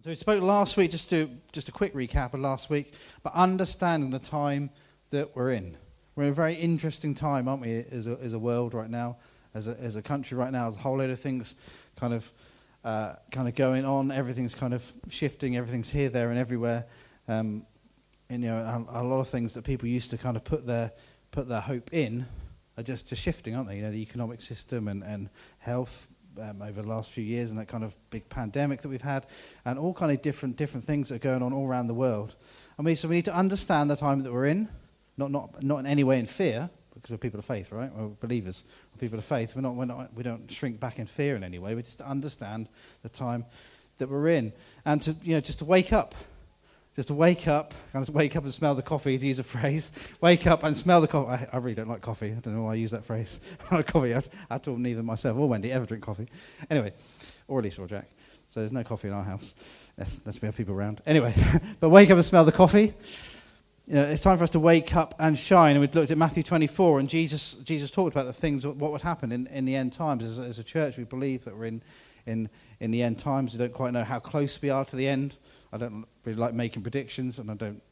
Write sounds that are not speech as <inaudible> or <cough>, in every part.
So we spoke last week, just to just a quick recap of last week, but understanding the time that we're in. We're in a very interesting time, aren't we, as a, as a world right now, as a, as a country right now. There's a whole load of things kind of uh, kind of going on. Everything's kind of shifting. Everything's here, there, and everywhere. Um, and you know, a, a, lot of things that people used to kind of put their put their hope in are just, just shifting, aren't they? You know, the economic system and, and health, um, over the last few years and that kind of big pandemic that we've had, and all kind of different different things that are going on all around the world. I mean, so we need to understand the time that we're in, not not not in any way in fear, because we're people of faith, right? We're believers, we're people of faith. We're not, we're not we don't shrink back in fear in any way. We just understand the time that we're in, and to you know just to wake up just to wake up, of wake up and smell the coffee, to use a phrase. <laughs> Wake up and smell the coffee. I, I really don't like coffee. I don't know why I use that phrase. <laughs> i don't coffee. I, I told neither myself or Wendy ever drink coffee. Anyway, or at least or Jack. So there's no coffee in our house. Let's, let's have people around. Anyway, <laughs> but wake up and smell the coffee. You know, it's time for us to wake up and shine. And we looked at Matthew 24, and Jesus, Jesus talked about the things, what would happen in, in the end times. As, as a church, we believe that we're in, in, in the end times. We don't quite know how close we are to the end. I don't really like making predictions, and I don't.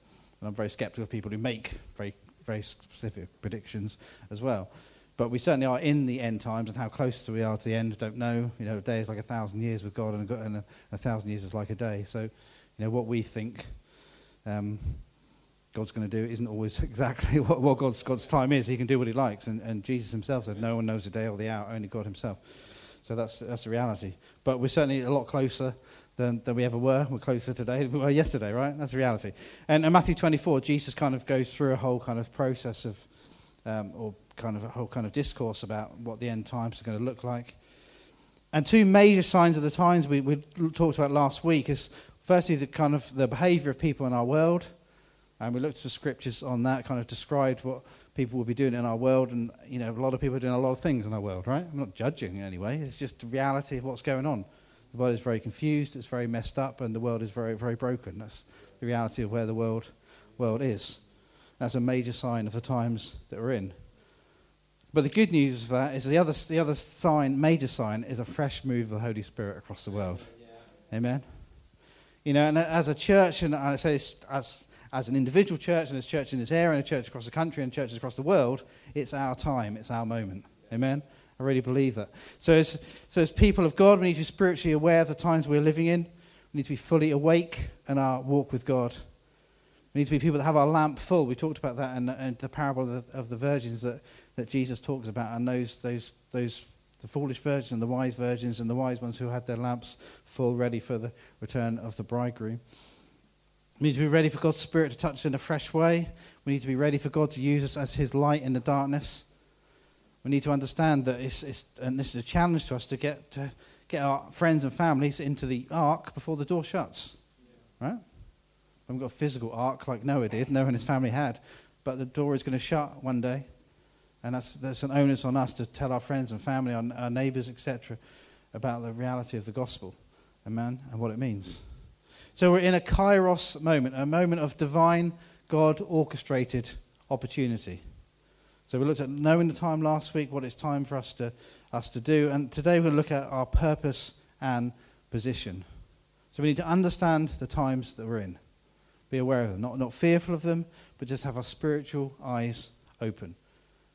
And I'm very skeptical of people who make very very specific predictions as well. But we certainly are in the end times, and how close we are to the end, don't know. You know, a day is like a thousand years with God, and a, and a, a thousand years is like a day. So, you know, what we think um, God's going to do isn't always <laughs> exactly what, what, God's, God's time is. He can do what he likes. And, and Jesus himself said, No one knows the day or the hour, only God himself. So that's, that's the reality. But we're certainly a lot closer than, than we ever were. We're closer today than we were yesterday, right? That's the reality. And in Matthew 24, Jesus kind of goes through a whole kind of process of, um, or kind of a whole kind of discourse about what the end times are going to look like. And two major signs of the times we, we talked about last week is firstly the kind of the behavior of people in our world. And we looked the scriptures on that, kind of described what people will be doing in our world. And, you know, a lot of people are doing a lot of things in our world, right? I'm not judging in any way. It's just the reality of what's going on. The world is very confused, it's very messed up, and the world is very, very broken. That's the reality of where the world, world is. That's a major sign of the times that we're in. But the good news of that is the other, the other sign, major sign, is a fresh move of the Holy Spirit across the world. Yeah. Amen. You know, and as a church, and I say as, as an individual church, and as church in this area, and a church across the country, and churches across the world, it's our time, it's our moment. Amen. I really believe that. So as, so as people of God, we need to be spiritually aware of the times we're living in. We need to be fully awake in our walk with God. We need to be people that have our lamp full. We talked about that in, in the parable of the, of the, virgins that, that Jesus talks about, and those, those, those the foolish virgins and the wise virgins and the wise ones who had their lamps full, ready for the return of the bridegroom. We need to be ready for God's Spirit to touch us in a fresh way. We need to be ready for God to use us as His light in the darkness we need to understand that it's, it's, and this is a challenge to us to get to get our friends and families into the ark before the door shuts. Yeah. Right? We haven't got a physical ark like Noah did, Noah and his family had, but the door is going to shut one day. And that's, that's an onus on us to tell our friends and family, our, our neighbors, etc., about the reality of the gospel, amen, and what it means. So we're in a kairos moment, a moment of divine, God orchestrated opportunity. So we looked at knowing the time last week, what it's time for us to, us to do. And today we'll look at our purpose and position. So we need to understand the times that we're in. Be aware of them. Not, not fearful of them, but just have our spiritual eyes open.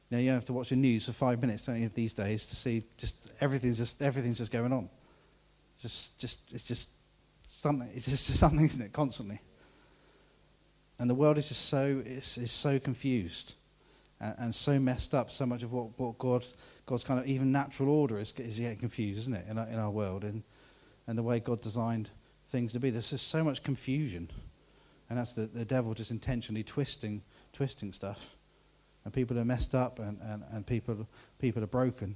Now you don't have to watch the news for five minutes, don't you, these days, to see just everything's just everything's just going on. Just just it's just something it's just, something, isn't it, constantly. And the world is just so it's, it's so confused and, and, so messed up. So much of what, what God, God's kind of even natural order is, is getting confused, isn't it, in our, in our world and, and the way God designed things to be. There's just so much confusion. And that's the, the devil just intentionally twisting, twisting stuff. And people are messed up and, and, and people, people are broken.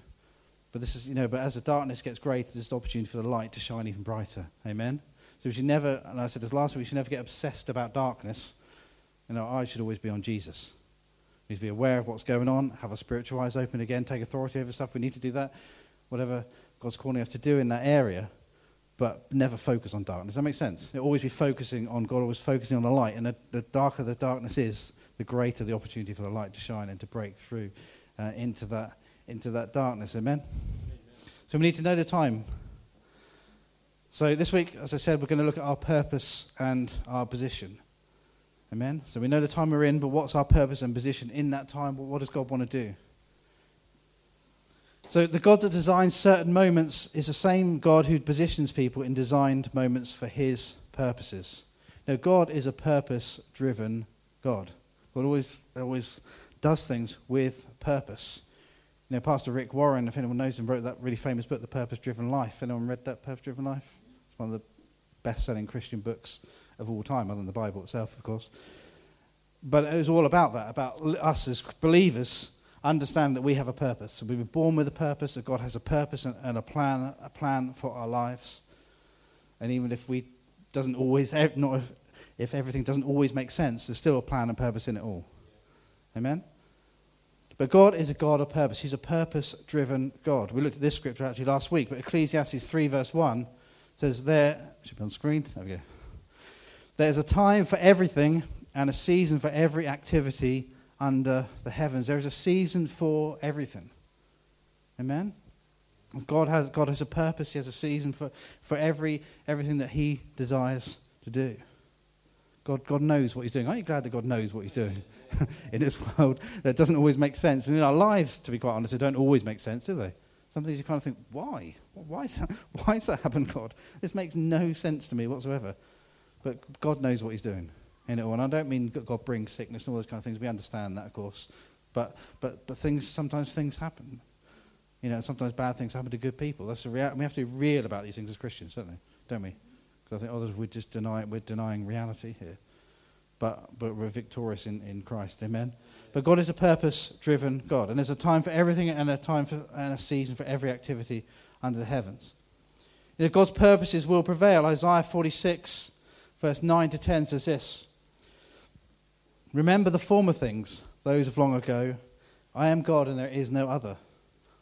But this is, you know, but as the darkness gets greater, there's an opportunity for the light to shine even brighter. Amen? So we should never, and I said this last week, we should never get obsessed about darkness. You know, our eyes should always be on Jesus. We need to be aware of what's going on, have our spiritual eyes open again, take authority over stuff. We need to do that, whatever God's calling us to do in that area, but never focus on darkness. Does that make sense? It always be focusing on God, always focusing on the light. And the, the darker the darkness is, the greater the opportunity for the light to shine and to break through uh, into, that, into that darkness. Amen? Amen? So we need to know the time. So, this week, as I said, we're going to look at our purpose and our position. Amen? So, we know the time we're in, but what's our purpose and position in that time? What does God want to do? So, the God that designs certain moments is the same God who positions people in designed moments for his purposes. Now, God is a purpose driven God. God always, always does things with purpose. You know, Pastor Rick Warren, if anyone knows him, wrote that really famous book, The Purpose Driven Life. Anyone read that, Purpose Driven Life? It's one of the best selling Christian books of all time, other than the Bible itself, of course. But it was all about that, about us as believers understand that we have a purpose. So we've been born with a purpose, that God has a purpose and, and a plan, a plan for our lives. And even if we doesn't always, not if, if everything doesn't always make sense, there's still a plan and purpose in it all. Amen? But God is a God of purpose. He's a purpose driven God. We looked at this scripture actually last week, but Ecclesiastes 3, verse 1 says, There, should be on screen. There we go. There's a time for everything and a season for every activity under the heavens. There is a season for everything. Amen? God has, God has a purpose, He has a season for, for every, everything that He desires to do. God, God knows what He's doing. Aren't you glad that God knows what He's doing <laughs> in this world that doesn't always make sense? And in our lives, to be quite honest, they don't always make sense, do they? Sometimes you kind of think, why? Why is that, <laughs> why has that happened, God? This makes no sense to me whatsoever. But God knows what He's doing in it all. And I don't mean God brings sickness and all those kind of things. We understand that, of course. But, but, but things, sometimes things happen. You know, sometimes bad things happen to good people. That's the rea- we have to be real about these things as Christians, don't, they? don't we? Because I think others would just deny we're denying reality here. But, but we're victorious in, in Christ. Amen? But God is a purpose driven God. And there's a time for everything and a time for, and a season for every activity under the heavens. You know, God's purposes will prevail. Isaiah 46, verse 9 to 10 says this Remember the former things, those of long ago. I am God and there is no other.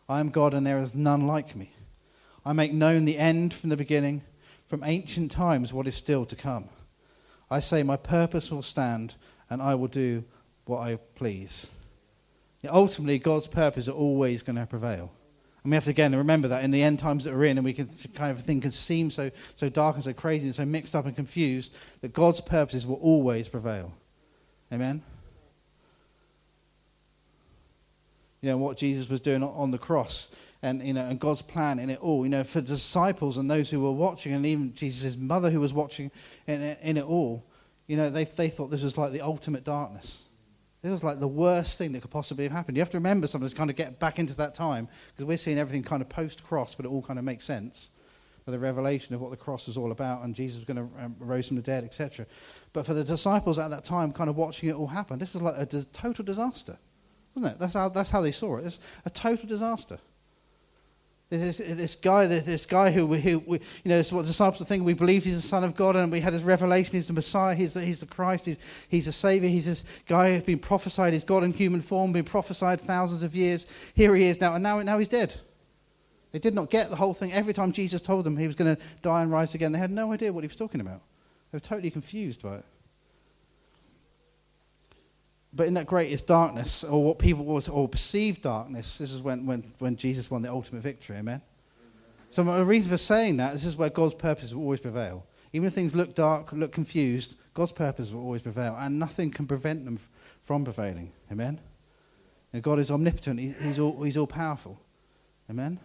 I am God and there is none like me. I make known the end from the beginning, from ancient times what is still to come. I say, My purpose will stand, and I will do what I please. ultimately, God's purpose are always going to prevail. And we have to again remember that in the end times that we're in, and we can kind of thing can seem so, so dark and so crazy and so mixed up and confused, that God's purposes will always prevail. Amen? you know, what Jesus was doing on the cross and, you know, and God's plan in it all. You know, for disciples and those who were watching, and even Jesus' mother who was watching in, in it all, you know, they, they thought this was like the ultimate darkness. This was like the worst thing that could possibly have happened. You have to remember something to kind of get back into that time because we're seeing everything kind of post cross, but it all kind of makes sense for the revelation of what the cross was all about and Jesus was going to um, rise from the dead, etc. But for the disciples at that time, kind of watching it all happen, this was like a dis- total disaster wasn't it? That's how, that's how they saw it. It's a total disaster. This, this guy, this guy who, who we, you know, this is what disciples think. We believe he's the Son of God, and we had his revelation. He's the Messiah. He's the, he's the Christ. He's, he's the Savior. He's this guy who's been prophesied. He's God in human form, been prophesied thousands of years. Here he is now, and now, now he's dead. They did not get the whole thing. Every time Jesus told them he was going to die and rise again, they had no idea what he was talking about. They were totally confused by it. But in that greatest darkness, or what people was, or perceived darkness, this is when, when, when Jesus won the ultimate victory. Amen? So, the reason for saying that, this is where God's purpose will always prevail. Even if things look dark, look confused, God's purpose will always prevail, and nothing can prevent them from prevailing. Amen? And God is omnipotent, he, he's, all, he's all powerful. Amen?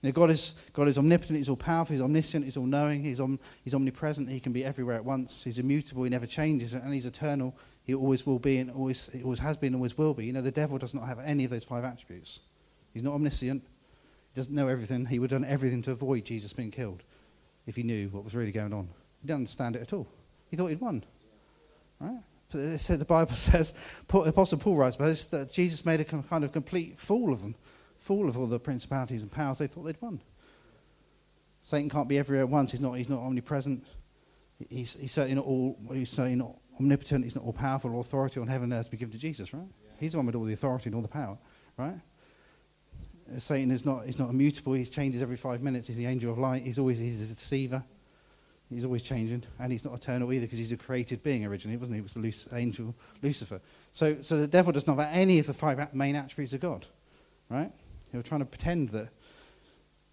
You know, God, is, God is omnipotent, He's all powerful, He's omniscient, He's all knowing, he's, om, he's omnipresent, He can be everywhere at once, He's immutable, He never changes, and He's eternal. He always will be and always, always has been and always will be. You know, the devil does not have any of those five attributes. He's not omniscient. He doesn't know everything. He would have done everything to avoid Jesus being killed if he knew what was really going on. He didn't understand it at all. He thought he'd won. Right? But the Bible <laughs> says, Apostle Paul writes about this, that Jesus made a kind of complete fool of them, fool of all the principalities and powers they thought they'd won. Satan can't be everywhere at once. He's not, he's not omnipresent. He's, he's certainly not all, he's certainly not omnipotent, he's not all powerful, all authority on heaven and earth to be given to Jesus, right? Yeah. He's the one with all the authority and all the power, right? Satan is not, he's not immutable, he changes every five minutes. He's the angel of light, he's always he's a deceiver. He's always changing, and he's not eternal either because he's a created being originally, wasn't he? Was the Luc- angel Lucifer. So, so the devil does not have any of the five main attributes of God, right? He was trying to pretend that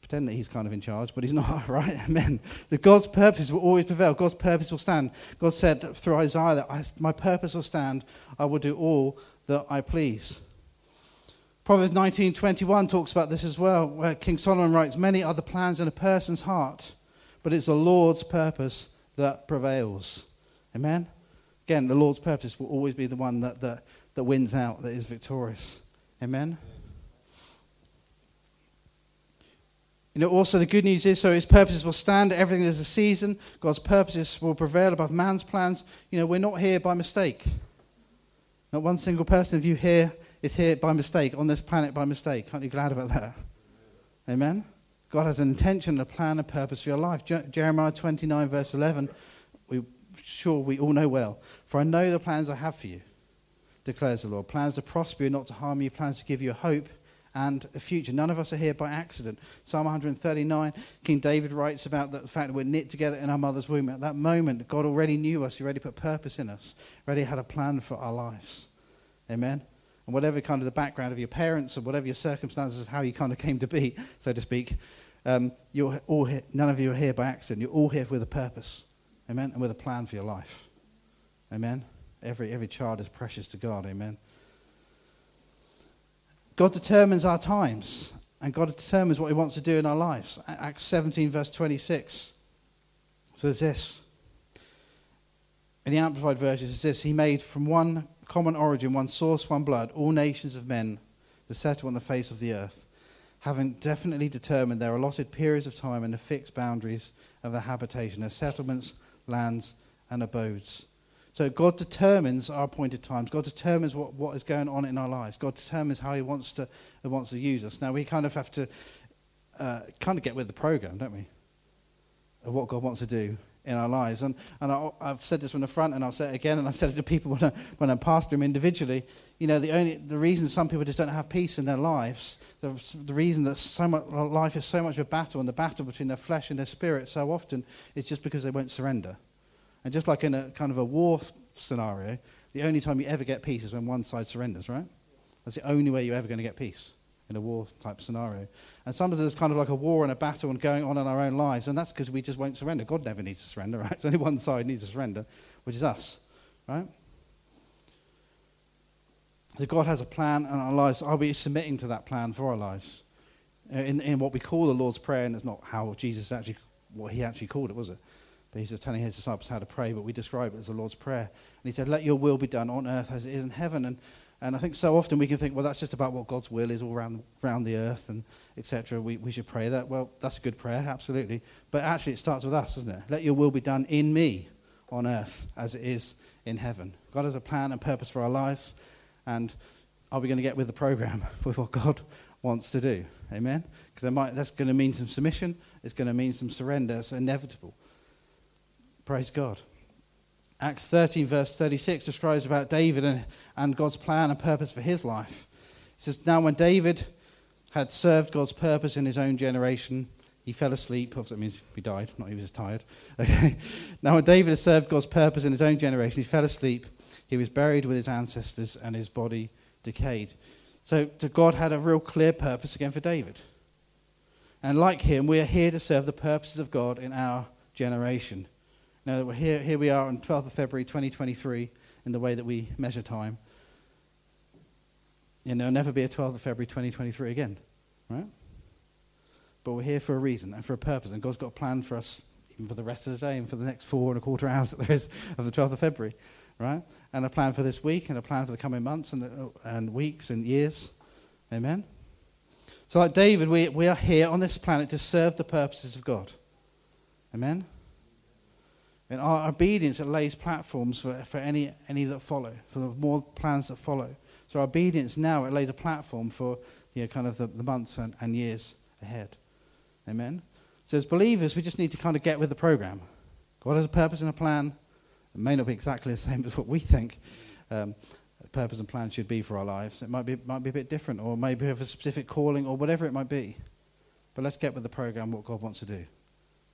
pretend that he's kind of in charge, but he's not, <laughs> right? Amen. That God's purpose will always prevail. God's purpose will stand. God said through Isaiah that my purpose will stand. I will do all that I please. Proverbs 19:21 talks about this as well, where King Solomon writes, "Many are the plans in a person's heart, but it's the Lord's purpose that prevails." Amen. Again, the Lord's purpose will always be the one that, that, that wins out, that is victorious. Amen. You know, also the good news is, so his purposes will stand. Everything is a season. God's purposes will prevail above man's plans. You know, we're not here by mistake. Not one single person of you here is here by mistake, on this planet by mistake. Aren't you glad about that? Amen? God has an intention, a plan, a purpose for your life. Je- Jeremiah 29, verse 11, we sure we all know well. For I know the plans I have for you, declares the Lord. Plans to prosper you, not to harm you, plans to give you hope and a future. None of us are here by accident. Psalm 139, King David writes about the fact that we're knit together in our mother's womb. At that moment, God already knew us, He already put purpose in us, already had a plan for our lives. Amen? And whatever kind of the background of your parents or whatever your circumstances of how you kind of came to be, so to speak, um, you're all here, none of you are here by accident. You're all here with a purpose. Amen? And with a plan for your life. Amen? Every, every child is precious to God. Amen? God determines our times, and God determines what He wants to do in our lives. Acts 17, verse 26 says this. In the Amplified Version, it says this He made from one common origin, one source, one blood, all nations of men to settle on the face of the earth, having definitely determined their allotted periods of time and the fixed boundaries of their habitation, their settlements, lands, and abodes. So God determines our appointed times. God determines what, what is going on in our lives. God determines how He wants to, wants to use us. Now, we kind of have to uh, kind of get with the program, don't we? Of what God wants to do in our lives. And, and I, have said this from the front, and I'll say it again, and I've said it to people <laughs> when I, when I pastor them individually. You know, the, only, the reason some people just don't have peace in their lives, the, the reason that so much, life is so much of a battle, and the battle between their flesh and their spirit so often, is just because they won't surrender. And just like in a kind of a war scenario, the only time you ever get peace is when one side surrenders, right? That's the only way you're ever going to get peace in a war type scenario. And sometimes there's kind of like a war and a battle and going on in our own lives, and that's because we just won't surrender. God never needs to surrender, <laughs> right? It's only one side needs to surrender, which is us, right? So God has a plan in our lives. Are we submitting to that plan for our lives? Uh, in, in what we call the Lord's Prayer, and it's not how Jesus actually, what he actually called it, was it? He's just telling his disciples how to pray, but we describe it as the Lord's Prayer. And he said, Let your will be done on earth as it is in heaven. And, and I think so often we can think, well, that's just about what God's will is all around, around the earth and etc. We, we should pray that. Well, that's a good prayer, absolutely. But actually, it starts with us, doesn't it? Let your will be done in me on earth as it is in heaven. God has a plan and purpose for our lives. And are we going to get with the program <laughs> with what God wants to do? Amen? Because that's going to mean some submission, it's going to mean some surrender. It's inevitable. Praise God. Acts 13, verse 36, describes about David and, and God's plan and purpose for his life. It says, Now, when David had served God's purpose in his own generation, he fell asleep. That means he died, not he was tired. <laughs> Okay. Now, when David had served God's purpose in his own generation, he fell asleep. He was buried with his ancestors, and his body decayed. So, God had a real clear purpose again for David. And like him, we are here to serve the purposes of God in our generation. Now, here, here we are on 12th of February 2023 in the way that we measure time. And there'll never be a 12th of February 2023 again, right? But we're here for a reason and for a purpose. And God's got a plan for us, even for the rest of the day and for the next four and a quarter <laughs> hours that there is of the 12th of February, right? And a plan for this week and a plan for the coming months and, the, and weeks and years. Amen? So, like David, we, we are here on this planet to serve the purposes of God. Amen? In our obedience, it lays platforms for, for any, any that follow, for the more plans that follow. So our obedience now, it lays a platform for you know, kind of the, the months and, and years ahead. Amen? So as believers, we just need to kind of get with the program. God has a purpose and a plan. It may not be exactly the <laughs> same as what we think um, purpose and plan should be for our lives. It might be, might be a bit different, or maybe have a specific calling, or whatever it might be. But let's get with the program, what God wants to do.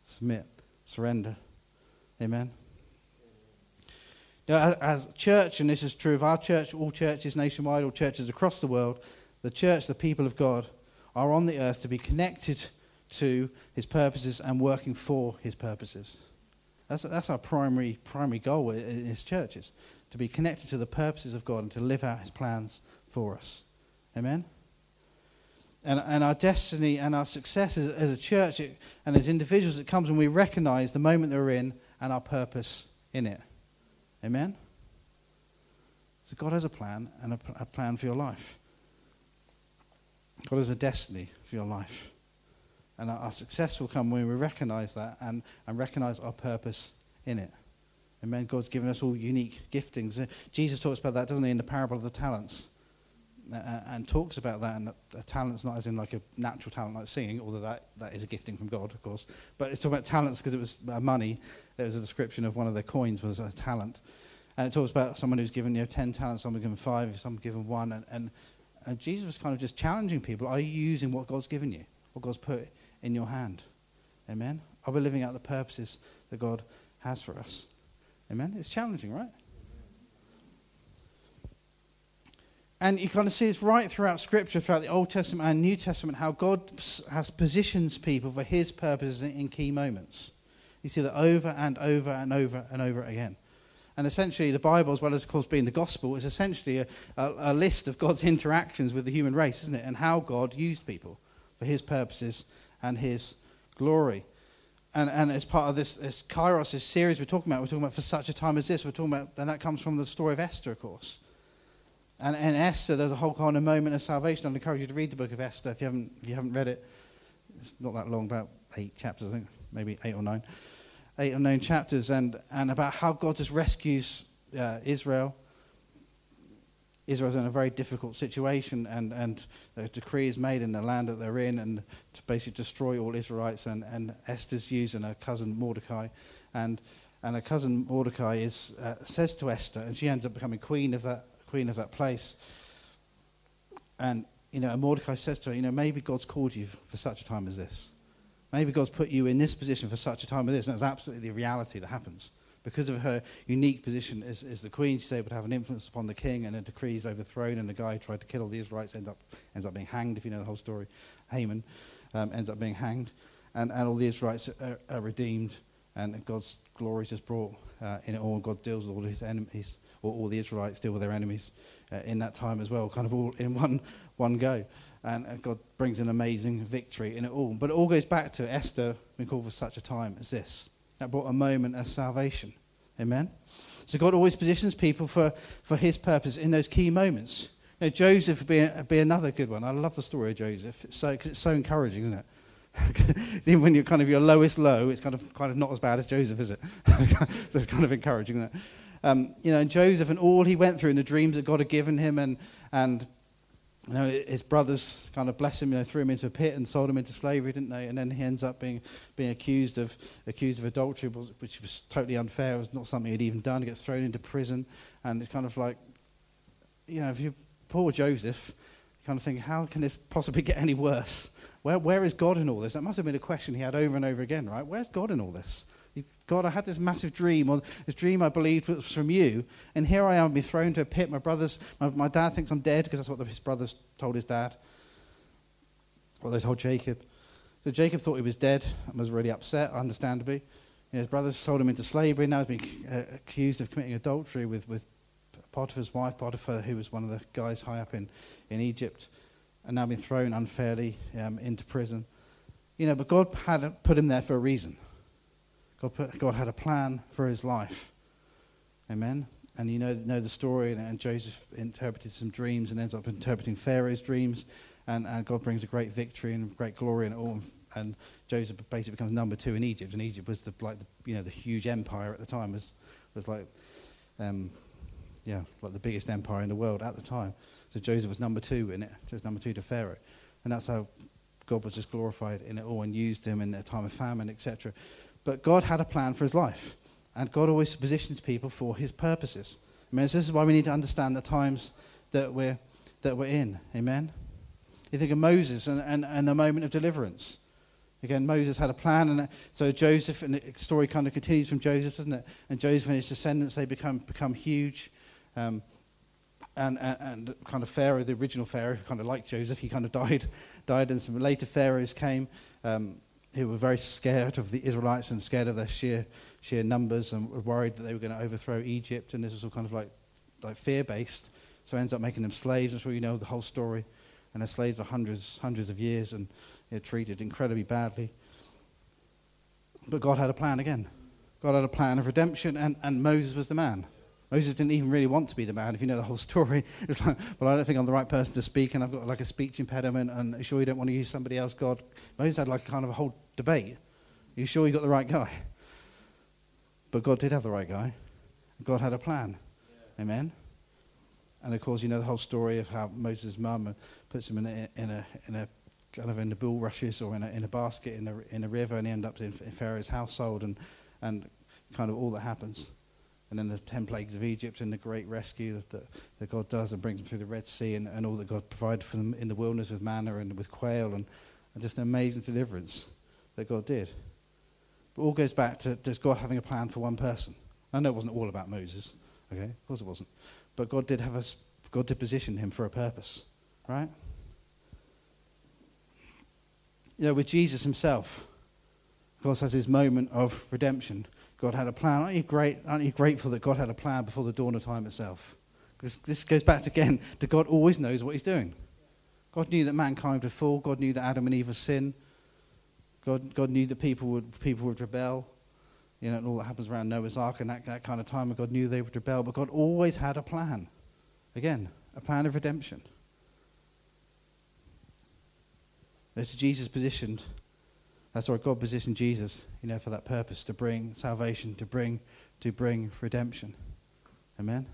Submit, surrender, Amen. Now, as church, and this is true of our church, all churches nationwide, all churches across the world, the church, the people of God, are on the earth to be connected to his purposes and working for his purposes. That's, that's our primary, primary goal in his churches, to be connected to the purposes of God and to live out his plans for us. Amen? And, and our destiny and our success as, as a church it, and as individuals, it comes when we recognize the moment that we're in and our purpose in it. Amen? So God has a plan and a, a plan for your life. God has a destiny for your life. And our, our success will come when we recognize that and, and recognize our purpose in it. Amen. God's given us all unique giftings. Jesus talks about that, doesn't he, in the parable of the talents? Uh, and talks about that. And a talent's not as in like a natural talent like singing, although that, that is a gifting from God, of course. But it's talking about talents because it was uh, money. There was a description of one of their coins was a talent. And it talks about someone who's given you know, 10 talents, someone given five, someone given one. And, and, and Jesus was kind of just challenging people. Are you using what God's given you? What God's put in your hand? Amen? Are we living out the purposes that God has for us? Amen? It's challenging, right? And you kind of see it's right throughout Scripture, throughout the Old Testament and New Testament, how God has positions people for His purposes in key moments. You see that over and over and over and over again. And essentially, the Bible, as well as, of course, being the gospel, is essentially a, a, a list of God's interactions with the human race, isn't it? And how God used people for His purposes and His glory. And, and as part of this, this Kairos, this series we're talking about, we're talking about for such a time as this, we're talking about, and that comes from the story of Esther, of course. And in Esther, there's a whole kind of moment of salvation. I'd encourage you to read the book of Esther if you haven't, if you haven't read it. It's not that long, about eight chapters, I think, maybe eight or nine. Eight or nine chapters, and, and about how God just rescues uh, Israel. Israel's in a very difficult situation, and, and a decree is made in the land that they're in, and to basically destroy all Israelites. And, and Esther's using her cousin Mordecai, and and her cousin Mordecai is, uh, says to Esther, and she ends up becoming queen of that queen of that place. And, you know, and Mordecai says to her, you know, maybe God's called you for such a time as this. Maybe God's put you in this position for such a time as this. And that's absolutely the reality that happens. Because of her unique position as, as the queen, she's able to have an influence upon the king, and a decree is overthrown, and the guy who tried to kill all the Israelites ends up, ends up being hanged, if you know the whole story. Haman um, ends up being hanged, and, and all the Israelites are, are redeemed, and God's glory is brought uh, in it all. God deals with all his enemies or all the Israelites deal with their enemies uh, in that time as well, kind of all in <laughs> one, one go. And uh, God brings an amazing victory in it all. But it all goes back to Esther being called for such a time as this. That brought a moment of salvation. Amen? So God always positions people for, for his purpose in those key moments. You know, Joseph would be, be another good one. I love the story of Joseph. It's so, cause it's so encouraging, isn't it? <laughs> Even when you're kind of your lowest low, it's kind of kind of not as bad as Joseph, is it? <laughs> so it's kind of encouraging that um, you know, Joseph and all he went through and the dreams that God had given him, and, and you know, his brothers kind of blessed him, you know, threw him into a pit and sold him into slavery, didn't they? And then he ends up being, being accused, of, accused of adultery, which was totally unfair. It was not something he'd even done. He gets thrown into prison. And it's kind of like, you know, if you poor Joseph, you kind of think, how can this possibly get any worse? Where, where is God in all this? That must have been a question he had over and over again, right? Where's God in all this? God, I had this massive dream, or this dream I believed was from you, and here I am, being thrown into a pit. My brothers, my, my dad thinks I'm dead because that's what the, his brothers told his dad. What they told Jacob. So Jacob thought he was dead and was really upset, understandably. You know, his brothers sold him into slavery. Now he's being uh, accused of committing adultery with, with Potiphar's wife, Potiphar, who was one of the guys high up in, in Egypt, and now been thrown unfairly um, into prison. You know, but God had put him there for a reason. God, put, God had a plan for his life. Amen. And you know, know the story, and, and, Joseph interpreted some dreams and ends up interpreting Pharaoh's dreams, and, and God brings a great victory and great glory and all. And Joseph basically becomes number two in Egypt, and Egypt was the, like the, you know the huge empire at the time was was like um, yeah like the biggest empire in the world at the time. So Joseph was number two in it, just number two to Pharaoh, and that's how God was just glorified in it all and used him in a time of famine, etc. But God had a plan for his life. And God always positions people for his purposes. Amen. So this is why we need to understand the times that we're, that we're in. Amen. You think of Moses and, and, and the moment of deliverance. Again, Moses had a plan, and so Joseph, and the story kind of continues from Joseph, doesn't it? And Joseph and his descendants, they become, become huge. Um, and, and, and, kind of Pharaoh, the original Pharaoh, kind of like Joseph, he kind of <laughs> died, died, and some later pharaohs came, um, who were very scared of the Israelites and scared of their sheer, sheer numbers and were worried that they were going to overthrow Egypt. And this was all kind of like, like fear based. So ends up making them slaves. I'm sure you know the whole story. And they're slaves for hundreds, hundreds of years and know, treated incredibly badly. But God had a plan again. God had a plan of redemption, and, and Moses was the man. Moses didn't even really want to be the man. If you know the whole story, <laughs> it's like, well, I don't think I'm the right person to speak, and I've got like a speech impediment, and you sure you don't want to use somebody else, God? Moses had like a kind of a whole debate. Are you sure you got the right guy? But God did have the right guy. God had a plan. Yeah. Amen. And of course, you know the whole story of how Moses' mum puts him in a, in a, in a kind of in the bulrushes or in a, in a basket in a, in a river, and he ends up in, in Pharaoh's household, and, and kind of all that happens and then the 10 plagues of Egypt and the great rescue that, that, that, God does and brings them through the Red Sea and, and all that God provided for them in the wilderness with manna and with quail and, and just an amazing deliverance that God did. But all goes back to just God having a plan for one person. I know it wasn't all about Moses, okay? Of course it wasn't. But God did have us, God did position him for a purpose, right? You know, with Jesus himself, of course, has his moment of redemption God had a plan. Aren't you, great, aren't you grateful that God had a plan before the dawn of time itself? Because this goes back again to God always knows what he's doing. God knew that mankind would fall. God knew that Adam and Eve would sin. God, God knew that people would, people would rebel. You know, and all that happens around Noah's Ark and that, that kind of time. And God knew they would rebel. But God always had a plan. Again, a plan of redemption. As Jesus positioned that's why God positioned Jesus, you know, for that purpose to bring salvation, to bring, to bring redemption. Amen.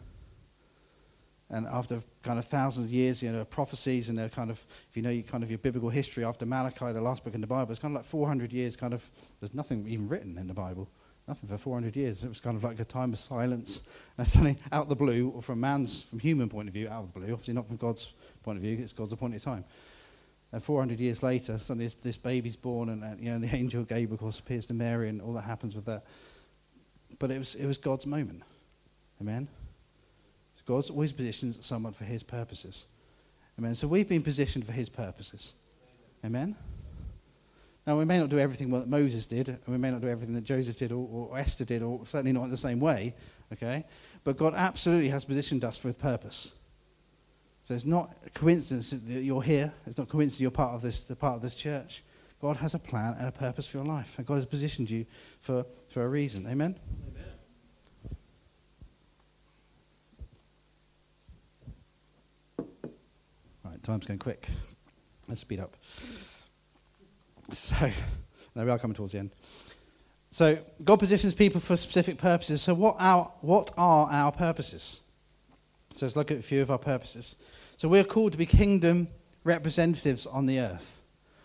And after kind of thousands of years, you know, prophecies and they're kind of, if you know, kind of your biblical history after Malachi, the last book in the Bible, it's kind of like 400 years. Kind of, there's nothing even written in the Bible, nothing for 400 years. It was kind of like a time of silence. And <laughs> suddenly, out the blue, or from man's, from human point of view, out of the blue. Obviously, not from God's point of view. It's God's appointed time. And 400 years later, suddenly this, this baby's born, and you know the <laughs> angel Gabriel, of course, appears to Mary, and all that happens with that. But it was it was God's moment, amen. God's always positions someone for His purposes, amen. So we've been positioned for His purposes, amen. Now we may not do everything that Moses did, and we may not do everything that Joseph did, or, or Esther did, or certainly not in the same way, okay. But God absolutely has positioned us for His purpose. So it's not a coincidence that you're here. It's not coincidence you're part of this, part of this church. God has a plan and a purpose for your life. And God has positioned you for, for a reason. Amen? Amen. Right, time's going quick. Let's speed up. So, <laughs> there we are coming towards the end. So, God positions people for specific purposes. So, what, our, what are our purposes? So, let's look at a few of our purposes. So we're called to be kingdom representatives on the earth.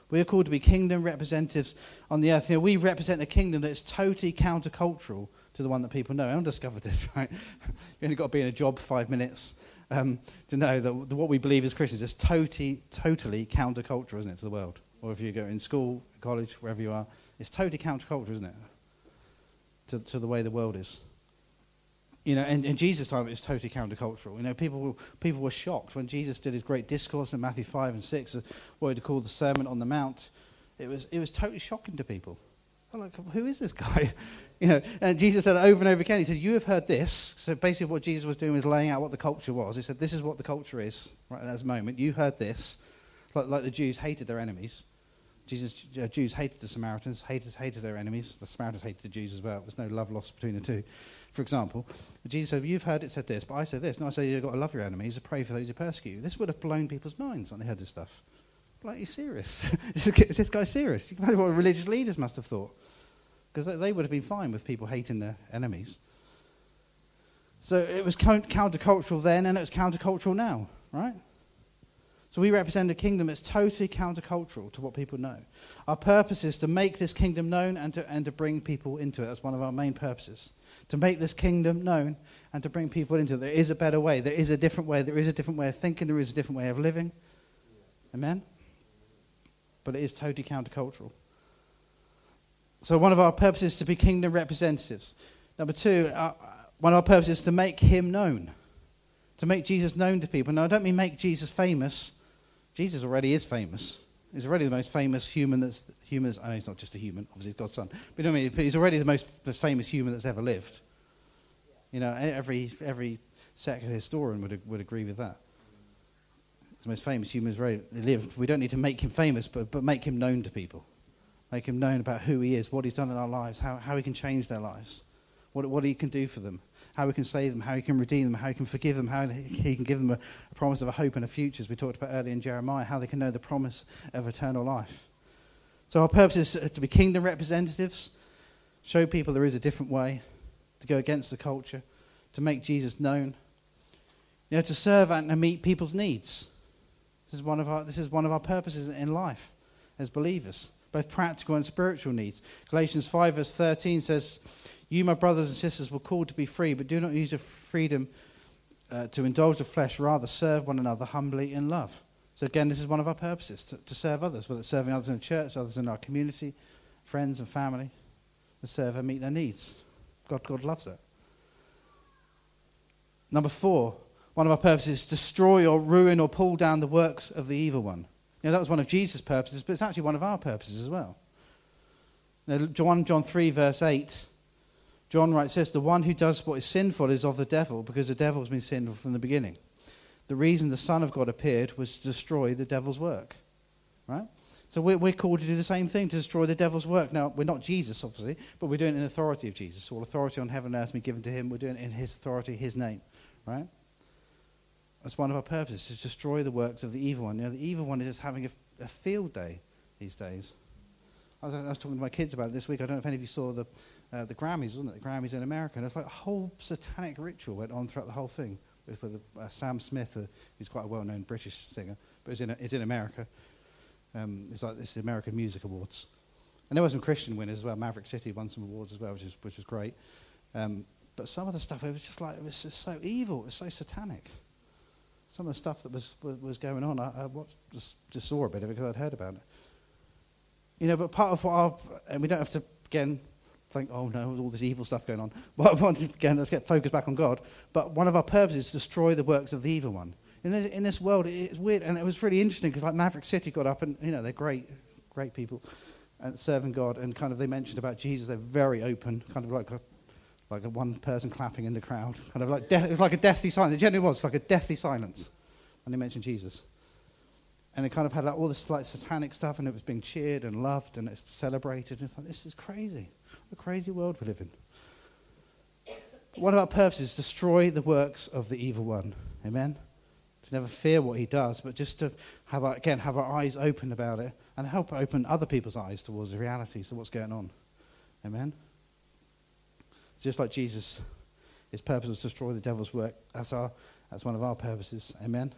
We are called to be kingdom representatives on the earth. You know, we represent a kingdom that is totally countercultural to the one that people know. I haven't discovered this, <laughs> right? you only got to be in a job five minutes um, to know that what we believe as Christians is totally, totally countercultural, isn't it, to the world? Or if you go in school, college, wherever you are, it's totally countercultural, isn't it, to, to the way the world is you know, in, in Jesus' time, it was totally countercultural. You know, people, people were shocked when Jesus did his great discourse in Matthew 5 and 6, what he called the Sermon on the Mount. It was, it was totally shocking to people. I'm like, who is this guy? <laughs> you know, and Jesus said over and over again, he said, you have heard this. So basically what Jesus was doing was laying out what the culture was. He said, this is what the culture is right at this moment. You heard this. Like, like the Jews hated their enemies. Jesus, uh, Jews hated the Samaritans, hated, hated their enemies. The Samaritans hated the Jews as well. There's no love lost between the two for example, Jesus said, You've heard it said this, but I said this. And I say you've got to love your enemies pray for those who persecute you. This would have blown people's minds when they heard this stuff. Like, you serious? <laughs> is this guy serious? You can imagine what religious leaders must have thought. Because they would have been fine with people hating their enemies. So it was countercultural then, and it was countercultural now, right? So we represent a kingdom that's totally countercultural to what people know. Our purpose is to make this kingdom known and to, and to bring people into it. That's one of our main purposes to make this kingdom known and to bring people into it. There is a better way. There is a different way. There is a different way of thinking. There is a different way of living. Amen? But it is totally countercultural. So, one of our purposes is to be kingdom representatives. Number two, uh, one of our purposes is to make him known, to make Jesus known to people. Now, I don't mean make Jesus famous. Jesus already is famous. He's already the most famous human that's humans. I know he's not just a human, obviously he's God's son, but you know I mean, he's already the most, most famous human that's ever lived. You know, every every secular historian would would agree with that. The most famous human that's lived. We don't need to make him famous, but but make him known to people, make him known about who he is, what he's done in our lives, how how he can change their lives, what what he can do for them how he can save them, how he can redeem them, how he can forgive them, how he can give them a, a promise of a hope and a future, as we talked about earlier in Jeremiah, how they can know the promise of eternal life. So our purpose is uh, to be kingdom representatives, show people there is a different way, to go against the culture, to make Jesus known, you know, to serve and to meet people's needs. This is one of our, this is one of our purposes in life as believers, both practical and spiritual needs. Galatians 5, verse 13 says, you, my brothers and sisters, were called to be free, but do not use your freedom uh, to indulge the flesh, rather serve one another humbly in love. So, again, this is one of our purposes to, to serve others, whether it's serving others in church, others in our community, friends and family, to serve and meet their needs. God, God loves it. Number four, one of our purposes is destroy or ruin or pull down the works of the evil one. You know, that was one of Jesus' purposes, but it's actually one of our purposes as well. Now, John, John 3, verse 8 John writes says, The one who does what is sinful is of the devil, because the devil has been sinful from the beginning. The reason the Son of God appeared was to destroy the devil's work. Right? So we're, we're called to do the same thing, to destroy the devil's work. Now, we're not Jesus, obviously, but we're doing it in authority of Jesus. All authority on heaven and earth has been given to him. We're doing it in his authority, his name. Right? That's one of our purposes, to destroy the works of the evil one. You know, the evil one is just having a, a field day these days. I was, I was, talking to my kids about it this week. I don't know if any of you saw the, uh, the Grammys, wasn't it? The Grammys in America. And it's like a whole satanic ritual went on throughout the whole thing with, with uh, Sam Smith, uh, who's quite a well-known British singer, but is in, is in America. Um, it's like this is American Music Awards. And there were some Christian winners as well. Maverick City won some awards as well, which is which was great. Um, but some of the stuff it was just like it was just so evil, it was so satanic. Some of the stuff that was was, was going on, I, I watched, just just saw a bit of it because I'd heard about it. You know, but part of what our, and we don't have to again think, oh no, all this evil stuff going on. <laughs> But once again, let's get focused back on God. But one of our purposes is to destroy the works of the evil one. In this, in this world, it's weird, and it was really interesting because like Maverick City got up, and you know they're great, great people, and serving God, and kind of they mentioned about Jesus. They're very open, kind of like a, like a one person clapping in the crowd, kind of like death, it was like a deathly silence. It genuinely was like a deathly silence, and they mentioned Jesus and it kind of had like all this like satanic stuff, and it was being cheered and loved, and it's celebrated. And it's like this is crazy. A crazy world we live in. one of our purposes is destroy the works of the evil one. Amen? To never fear what he does, but just to have our, again have our eyes open about it and help open other people's eyes towards the realities of what's going on. Amen? Just like Jesus, his purpose was to destroy the devil's work. That's our that's one of our purposes. Amen?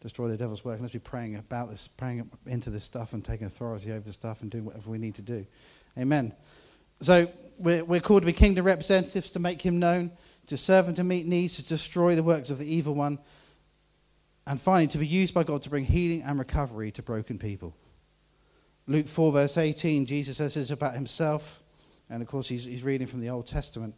Destroy the devil's work. And let's be praying about this, praying into this stuff and taking authority over stuff and doing whatever we need to do. Amen. So we're, we're called to be kingdom representatives to make him known, to serve and to meet needs, to destroy the works of the evil one, and finally to be used by God to bring healing and recovery to broken people. Luke 4, verse 18, Jesus says this about himself, and of course he's, he's reading from the Old Testament,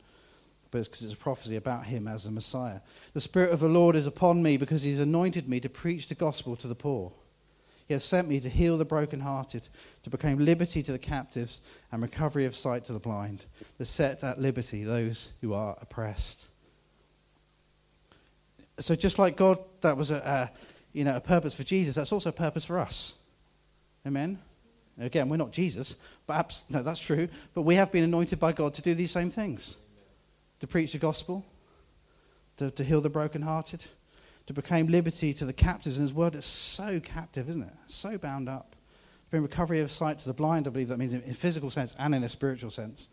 but it's because it's a prophecy about him as the Messiah. The Spirit of the Lord is upon me because he's anointed me to preach the gospel to the poor. He has sent me to heal the brokenhearted, to proclaim liberty to the captives and recovery of sight to the blind, to set at liberty those who are oppressed. So, just like God, that was a, a you know, a purpose for Jesus, that's also a purpose for us. Amen? Again, we're not Jesus, but no, that's true. But we have been anointed by God to do these same things to preach the gospel, to, to heal the brokenhearted, to proclaim liberty to the captives. And his word is so captive, isn't it? So bound up. To bring recovery of sight to the blind, I believe that means in physical sense and in a spiritual sense.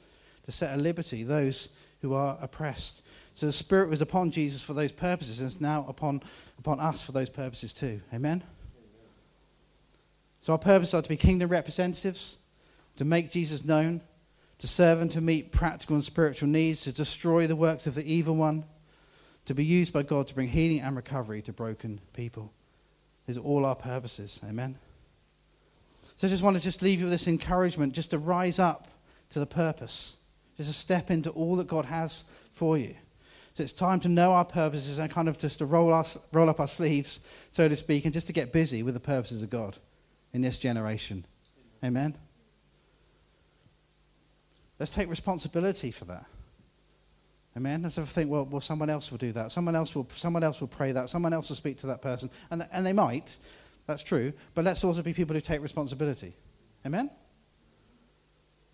To set at liberty those who are oppressed. So the Spirit was upon Jesus for those purposes, and it's now upon, upon us for those purposes too. Amen? Amen? So our purpose are to be kingdom representatives, to make Jesus known, to serve and to meet practical and spiritual needs, to destroy the works of the evil one, to be used by God to bring healing and recovery to broken people. These are all our purposes. Amen. So I just want to just leave you with this encouragement just to rise up to the purpose, just to step into all that God has for you. So it's time to know our purposes and kind of just to roll, us, roll up our sleeves, so to speak, and just to get busy with the purposes of God. in this generation. Amen. Let's take responsibility for that. Amen. Let's ever think, well, well, someone else will do that. Someone else will, someone else will pray that. Someone else will speak to that person. And, and they might. That's true. But let's also be people who take responsibility. Amen?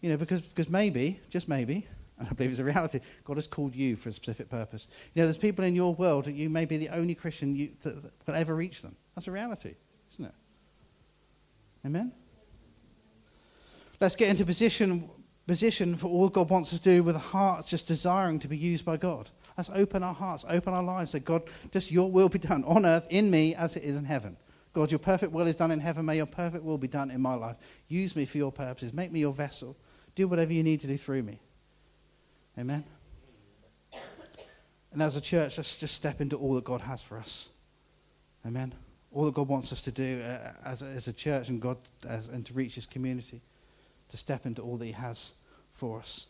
You know, because, because maybe, just maybe, and I believe it's a reality, God has called you for a specific purpose. You know, there's people in your world that you may be the only Christian you, that, that will ever reach them. That's a reality, isn't it? Amen? Let's get into position position for all God wants us to do with hearts just desiring to be used by God. Let's open our hearts, open our lives, that God, just your will be done on earth in me as it is in heaven. God, your perfect will is done in heaven. May your perfect will be done in my life. Use me for your purposes. Make me your vessel. Do whatever you need to do through me. Amen. And as a church, let's just step into all that God has for us. Amen. All that God wants us to do uh, as, a, as a church and God as, and to reach His community, to step into all that He has for us.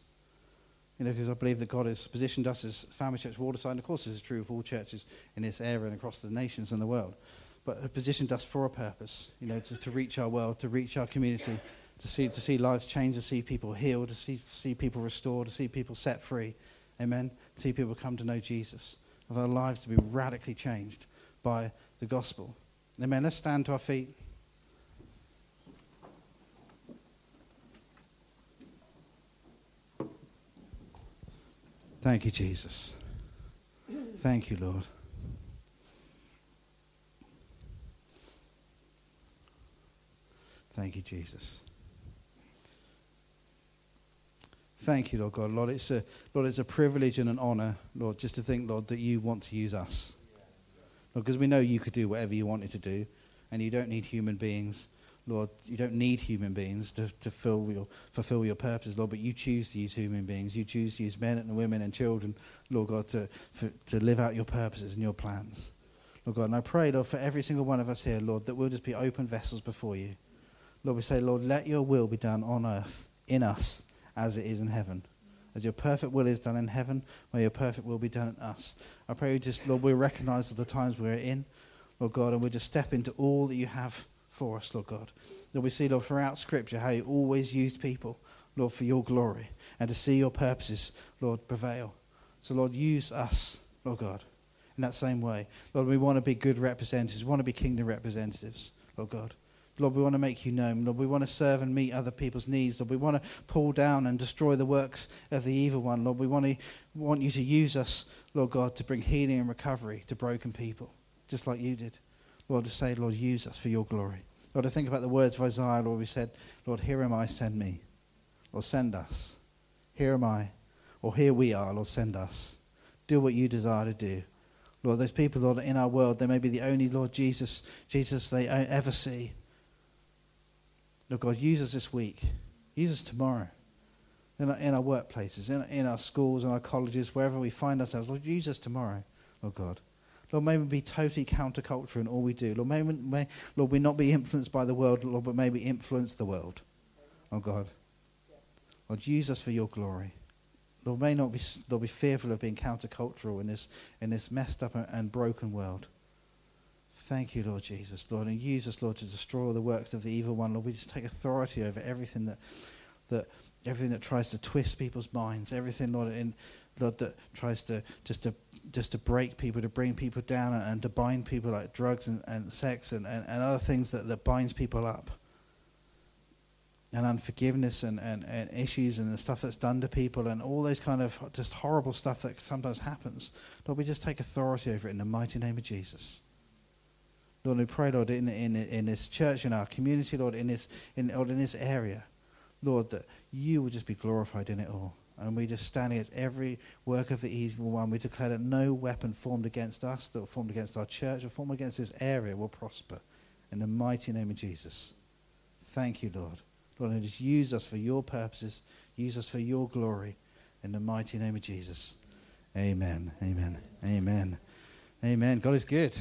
You know, because I believe that God has positioned us as Family Church Waterside, and of course this is true of all churches in this area and across the nations and the world, but positioned us for a purpose, you know, to, to reach our world, to reach our community, to see, to see lives change, to see people healed, to see, see people restored, to see people set free. Amen. To see people come to know Jesus, of our lives to be radically changed by the gospel. Amen. Let's stand to our feet. Thank you, Jesus. Thank you, Lord. Thank you, Jesus. Thank you, Lord God. Lord, it's a, Lord, it's a privilege and an honor, Lord, just to think, Lord, that you want to use us. Lord, because we know you could do whatever you wanted to do, and you don't need human beings. Lord, you don't need human beings to, to fill your, fulfill your purposes, Lord, but you choose to use human beings. You choose to use men and women and children, Lord God, to, for, to live out your purposes and your plans. Lord God, and I pray, Lord, for every single one of us here, Lord, that we'll just be open vessels before you. Lord, we say, Lord, let your will be done on earth, in us, as it is in heaven. As your perfect will is done in heaven, may your perfect will be done in us. I pray, just, Lord, we recognize the times we're in, Lord God, and we just step into all that you have for us, Lord God. That we see, Lord, throughout Scripture how you always used people, Lord, for your glory and to see your purposes, Lord, prevail. So, Lord, use us, Lord God, in that same way. Lord, we want to be good representatives. We want to be kingdom representatives, Lord God. Lord, we want to make you known. Lord, we want to serve and meet other people's needs. Lord, we want to pull down and destroy the works of the evil one. Lord, we want, to, want you to use us, Lord God, to bring healing and recovery to broken people, just like you did. Lord, to say, Lord, use us for your glory. Lord, I think about the words of Isaiah, Lord, we said, Lord, here am I, send me. Lord, send us. Here am I. Or here we are, Lord, send us. Do what you desire to do. Lord, those people, Lord, in our world, they may be the only Lord Jesus, Jesus they ever see. Lord God, use us this week. Use us tomorrow. In our, in our workplaces, in, in our schools, in our colleges, wherever we find ourselves. Lord, use us tomorrow, Lord God. Lord, may we be totally counterculture in all we do. Lord, may, we, may Lord, we not be influenced by the world, Lord, but may we influence the world. Oh God. Lord, use us for your glory. Lord, may not be, Lord, be fearful of being countercultural in this, in this messed up and broken world. Thank you, Lord Jesus, Lord, and use us, Lord, to destroy the works of the evil one. Lord, we just take authority over everything that, that everything that tries to twist people's minds, everything, Lord, in, Lord, that tries to just to just to break people, to bring people down, and, and to bind people like drugs and, and sex and, and, and other things that, that binds people up. And unforgiveness and, and, and issues and the stuff that's done to people and all those kind of just horrible stuff that sometimes happens. Lord, we just take authority over it in the mighty name of Jesus. Lord, we pray, Lord, in, in, in this church, in our community, Lord, in this, in, Lord, in this area, Lord, that you will just be glorified in it all. And we just stand against every work of the evil one. We declare that no weapon formed against us, that formed against our church, or formed against this area will prosper. In the mighty name of Jesus. Thank you, Lord. Lord, and just use us for your purposes. Use us for your glory. In the mighty name of Jesus. Amen. Amen. Amen. Amen. God is good.